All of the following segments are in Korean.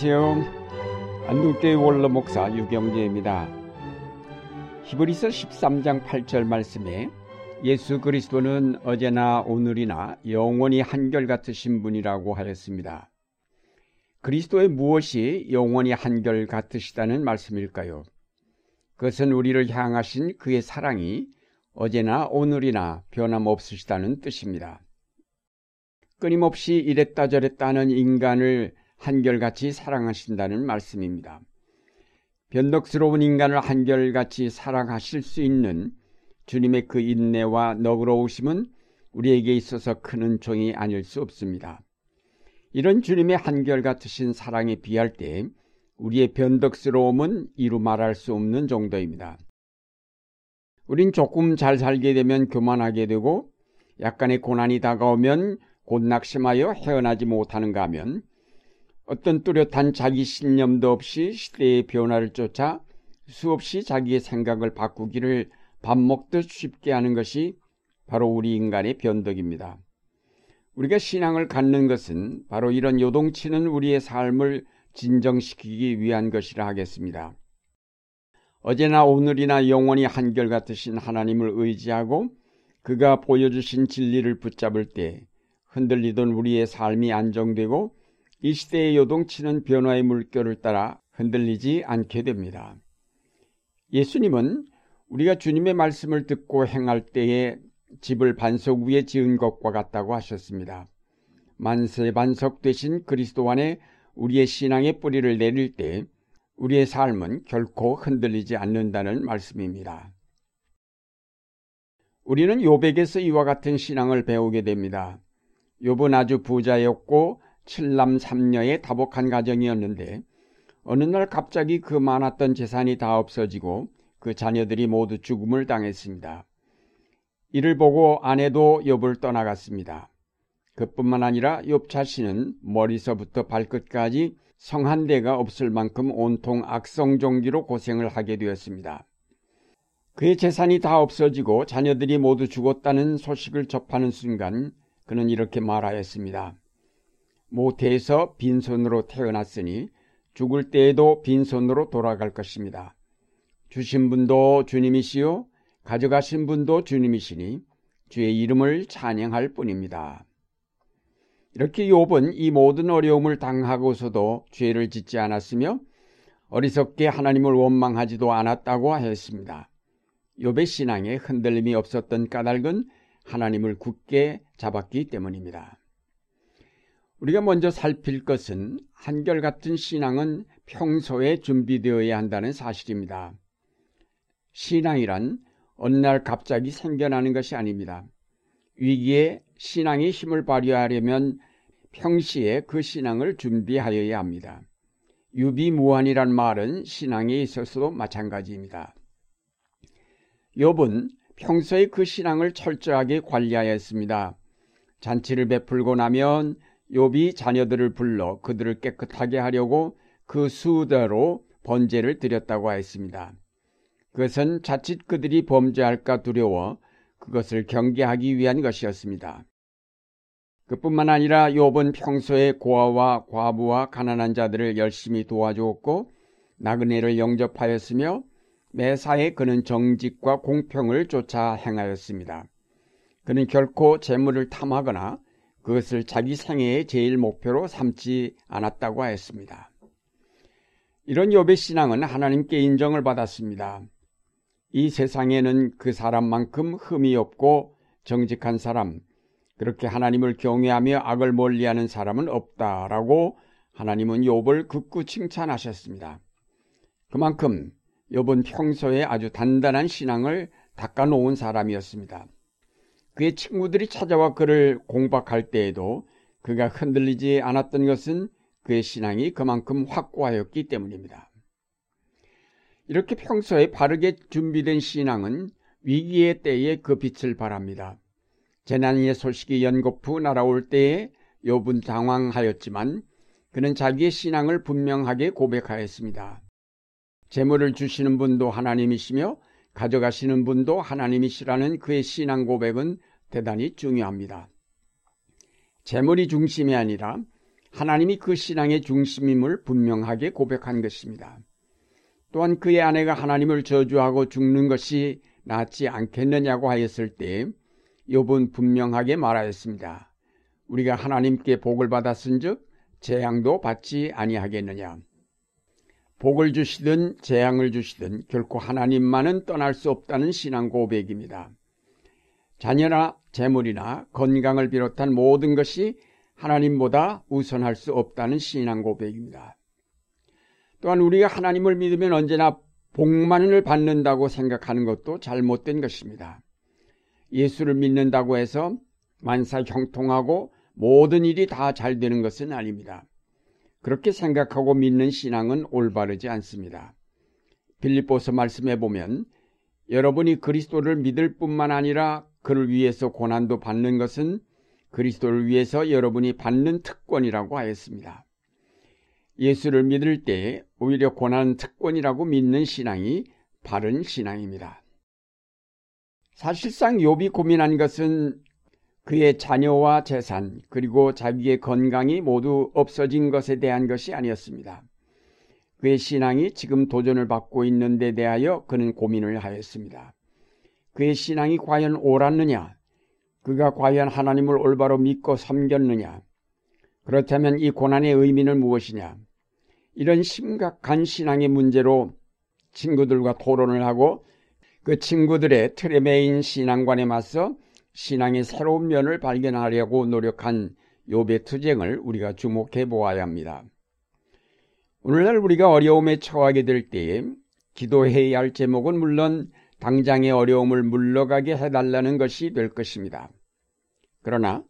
안녕하세요. 안동교회 원로 목사 유경재입니다. 히브리서 13장 8절 말씀에 예수 그리스도는 어제나 오늘이나 영원히 한결같으신 분이라고 하였습니다. 그리스도의 무엇이 영원히 한결같으시다는 말씀일까요? 그것은 우리를 향하신 그의 사랑이 어제나 오늘이나 변함없으시다는 뜻입니다. 끊임없이 이랬다 저랬다 하는 인간을 한결같이 사랑하신다는 말씀입니다. 변덕스러운 인간을 한결같이 사랑하실 수 있는 주님의 그 인내와 너그러우심은 우리에게 있어서 큰 은총이 아닐 수 없습니다. 이런 주님의 한결같으신 사랑에 비할 때 우리의 변덕스러움은 이루 말할 수 없는 정도입니다. 우린 조금 잘 살게 되면 교만하게 되고 약간의 고난이 다가오면 곧 낙심하여 헤어나지 못하는가 하면 어떤 뚜렷한 자기 신념도 없이 시대의 변화를 쫓아 수없이 자기의 생각을 바꾸기를 밥 먹듯 쉽게 하는 것이 바로 우리 인간의 변덕입니다. 우리가 신앙을 갖는 것은 바로 이런 요동치는 우리의 삶을 진정시키기 위한 것이라 하겠습니다. 어제나 오늘이나 영원히 한결같으신 하나님을 의지하고 그가 보여주신 진리를 붙잡을 때 흔들리던 우리의 삶이 안정되고 이 시대에 요동치는 변화의 물결을 따라 흔들리지 않게 됩니다. 예수님은 우리가 주님의 말씀을 듣고 행할 때에 집을 반석 위에 지은 것과 같다고 하셨습니다. 만세 반석 되신 그리스도 안에 우리의 신앙의 뿌리를 내릴 때 우리의 삶은 결코 흔들리지 않는다는 말씀입니다. 우리는 요백에서 이와 같은 신앙을 배우게 됩니다. 욥은 아주 부자였고 칠남 삼녀의 다복한 가정이었는데 어느 날 갑자기 그 많았던 재산이 다 없어지고 그 자녀들이 모두 죽음을 당했습니다. 이를 보고 아내도 욥을 떠나갔습니다. 그뿐만 아니라 욥 자신은 머리서부터 발끝까지 성한 대가 없을 만큼 온통 악성 종기로 고생을 하게 되었습니다. 그의 재산이 다 없어지고 자녀들이 모두 죽었다는 소식을 접하는 순간 그는 이렇게 말하였습니다. 모태에서 빈손으로 태어났으니 죽을 때에도 빈손으로 돌아갈 것입니다. 주신 분도 주님이시요 가져가신 분도 주님이시니 주의 이름을 찬양할 뿐입니다. 이렇게 욥은 이 모든 어려움을 당하고서도 죄를 짓지 않았으며 어리석게 하나님을 원망하지도 않았다고 하였습니다. 욥의 신앙에 흔들림이 없었던 까닭은 하나님을 굳게 잡았기 때문입니다. 우리가 먼저 살필 것은 한결같은 신앙은 평소에 준비되어야 한다는 사실입니다. 신앙이란 어느 날 갑자기 생겨나는 것이 아닙니다. 위기에 신앙의 힘을 발휘하려면 평시에 그 신앙을 준비하여야 합니다. 유비무한이란 말은 신앙에 있어서도 마찬가지입니다. 욥은 평소에 그 신앙을 철저하게 관리하였습니다. 잔치를 베풀고 나면 욥이 자녀들을 불러 그들을 깨끗하게 하려고 그 수대로 번제를 드렸다고 하였습니다. 그것은 자칫 그들이 범죄할까 두려워 그것을 경계하기 위한 것이었습니다. 그뿐만 아니라 욥은 평소에 고아와 과부와 가난한 자들을 열심히 도와주었고 나그네를 영접하였으며 매사에 그는 정직과 공평을 쫓아 행하였습니다. 그는 결코 재물을 탐하거나 그것을 자기 생애의 제일 목표로 삼지 않았다고 하였습니다. 이런 욥의 신앙은 하나님께 인정을 받았습니다. 이 세상에는 그 사람만큼 흠이 없고 정직한 사람, 그렇게 하나님을 경외하며 악을 멀리하는 사람은 없다라고 하나님은 욥을 극구 칭찬하셨습니다. 그만큼 욥은 평소에 아주 단단한 신앙을 닦아놓은 사람이었습니다. 그의 친구들이 찾아와 그를 공박할 때에도 그가 흔들리지 않았던 것은 그의 신앙이 그만큼 확고하였기 때문입니다. 이렇게 평소에 바르게 준비된 신앙은 위기의 때에 그 빛을 발합니다. 재난의 소식이 연거푸 날아올 때에 욥은 당황하였지만 그는 자기의 신앙을 분명하게 고백하였습니다. 재물을 주시는 분도 하나님이시며 가져가시는 분도 하나님이시라는 그의 신앙 고백은 대단히 중요합니다. 재물이 중심이 아니라 하나님이 그 신앙의 중심임을 분명하게 고백한 것입니다. 또한 그의 아내가 하나님을 저주하고 죽는 것이 낫지 않겠느냐고 하였을 때 욥은 분명하게 말하였습니다. 우리가 하나님께 복을 받았은즉 재앙도 받지 아니하겠느냐. 복을 주시든 재앙을 주시든 결코 하나님만은 떠날 수 없다는 신앙 고백입니다. 자녀나 재물이나 건강을 비롯한 모든 것이 하나님보다 우선할 수 없다는 신앙 고백입니다. 또한 우리가 하나님을 믿으면 언제나 복만을 받는다고 생각하는 것도 잘못된 것입니다. 예수를 믿는다고 해서 만사 형통하고 모든 일이 다 잘 되는 것은 아닙니다. 그렇게 생각하고 믿는 신앙은 올바르지 않습니다. 빌립보서 말씀해 보면 여러분이 그리스도를 믿을 뿐만 아니라 그를 위해서 고난도 받는 것은 그리스도를 위해서 여러분이 받는 특권이라고 하였습니다. 예수를 믿을 때 오히려 고난 특권이라고 믿는 신앙이 바른 신앙입니다. 사실상 욥이 고민한 것은 그의 자녀와 재산 그리고 자기의 건강이 모두 없어진 것에 대한 것이 아니었습니다. 그의 신앙이 지금 도전을 받고 있는 데 대하여 그는 고민을 하였습니다. 그의 신앙이 과연 옳았느냐? 그가 과연 하나님을 올바로 믿고 섬겼느냐? 그렇다면 이 고난의 의미는 무엇이냐? 이런 심각한 신앙의 문제로 친구들과 토론을 하고 그 친구들의 틀에 매인 신앙관에 맞서 신앙의 새로운 면을 발견하려고 노력한 요배 투쟁을 우리가 주목해 보아야 합니다. 오늘날 우리가 어려움에 처하게 될 때에 기도해야 할 제목은 물론 당장의 어려움을 물러가게 해달라는 것이 될 것입니다. 그러나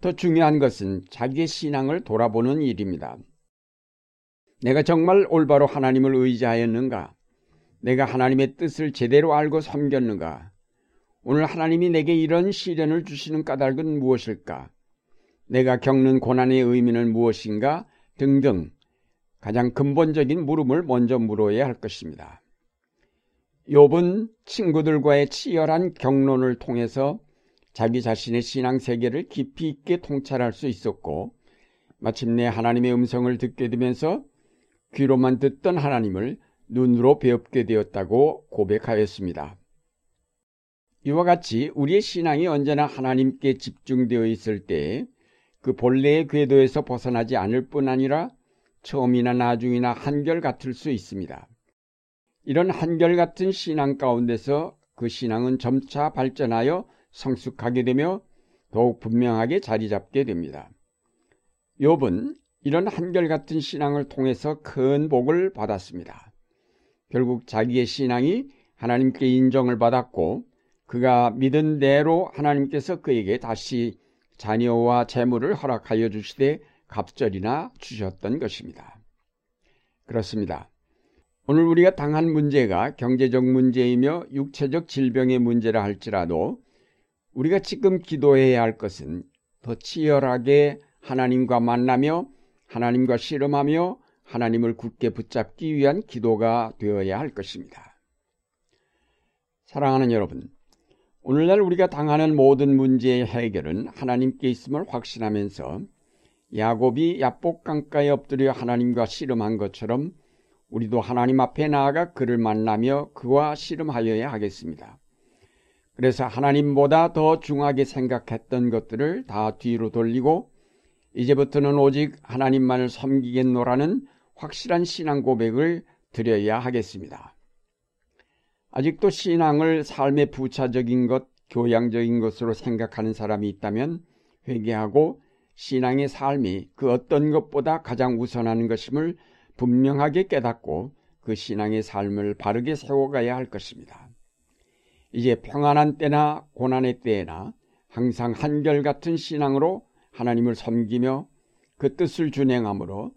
더 중요한 것은 자기의 신앙을 돌아보는 일입니다. 내가 정말 올바로 하나님을 의지하였는가? 내가 하나님의 뜻을 제대로 알고 섬겼는가? 오늘 하나님이 내게 이런 시련을 주시는 까닭은 무엇일까? 내가 겪는 고난의 의미는 무엇인가? 등등 가장 근본적인 물음을 먼저 물어야 할 것입니다. 욥은 친구들과의 치열한 경론을 통해서 자기 자신의 신앙 세계를 깊이 있게 통찰할 수 있었고 마침내 하나님의 음성을 듣게 되면서 귀로만 듣던 하나님을 눈으로 배웁게 되었다고 고백하였습니다. 이와 같이 우리의 신앙이 언제나 하나님께 집중되어 있을 때 그 본래의 궤도에서 벗어나지 않을 뿐 아니라 처음이나 나중이나 한결 같을 수 있습니다. 이런 한결같은 신앙 가운데서 그 신앙은 점차 발전하여 성숙하게 되며 더욱 분명하게 자리 잡게 됩니다. 욥은 이런 한결같은 신앙을 통해서 큰 복을 받았습니다. 결국 자기의 신앙이 하나님께 인정을 받았고 그가 믿은 대로 하나님께서 그에게 다시 자녀와 재물을 허락하여 주시되 갑절이나 주셨던 것입니다. 그렇습니다. 오늘 우리가 당한 문제가 경제적 문제이며 육체적 질병의 문제라 할지라도 우리가 지금 기도해야 할 것은 더 치열하게 하나님과 만나며 하나님과 씨름하며 하나님을 굳게 붙잡기 위한 기도가 되어야 할 것입니다. 사랑하는 여러분, 오늘날 우리가 당하는 모든 문제의 해결은 하나님께 있음을 확신하면서 야곱이 야복강가에 엎드려 하나님과 씨름한 것처럼 우리도 하나님 앞에 나아가 그를 만나며 그와 씨름하여야 하겠습니다. 그래서 하나님보다 더 중하게 생각했던 것들을 다 뒤로 돌리고 이제부터는 오직 하나님만을 섬기겠노라는 확실한 신앙 고백을 드려야 하겠습니다. 아직도 신앙을 삶의 부차적인 것, 교양적인 것으로 생각하는 사람이 있다면 회개하고 신앙의 삶이 그 어떤 것보다 가장 우선하는 것임을 분명하게 깨닫고 그 신앙의 삶을 바르게 세워가야 할 것입니다. 이제 평안한 때나 고난의 때에나 항상 한결같은 신앙으로 하나님을 섬기며 그 뜻을 준행함으로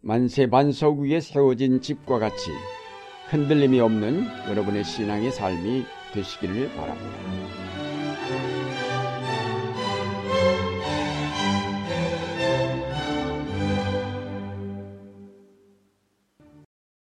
만세 반석 위에 세워진 집과 같이 흔들림이 없는 여러분의 신앙의 삶이 되시기를 바랍니다.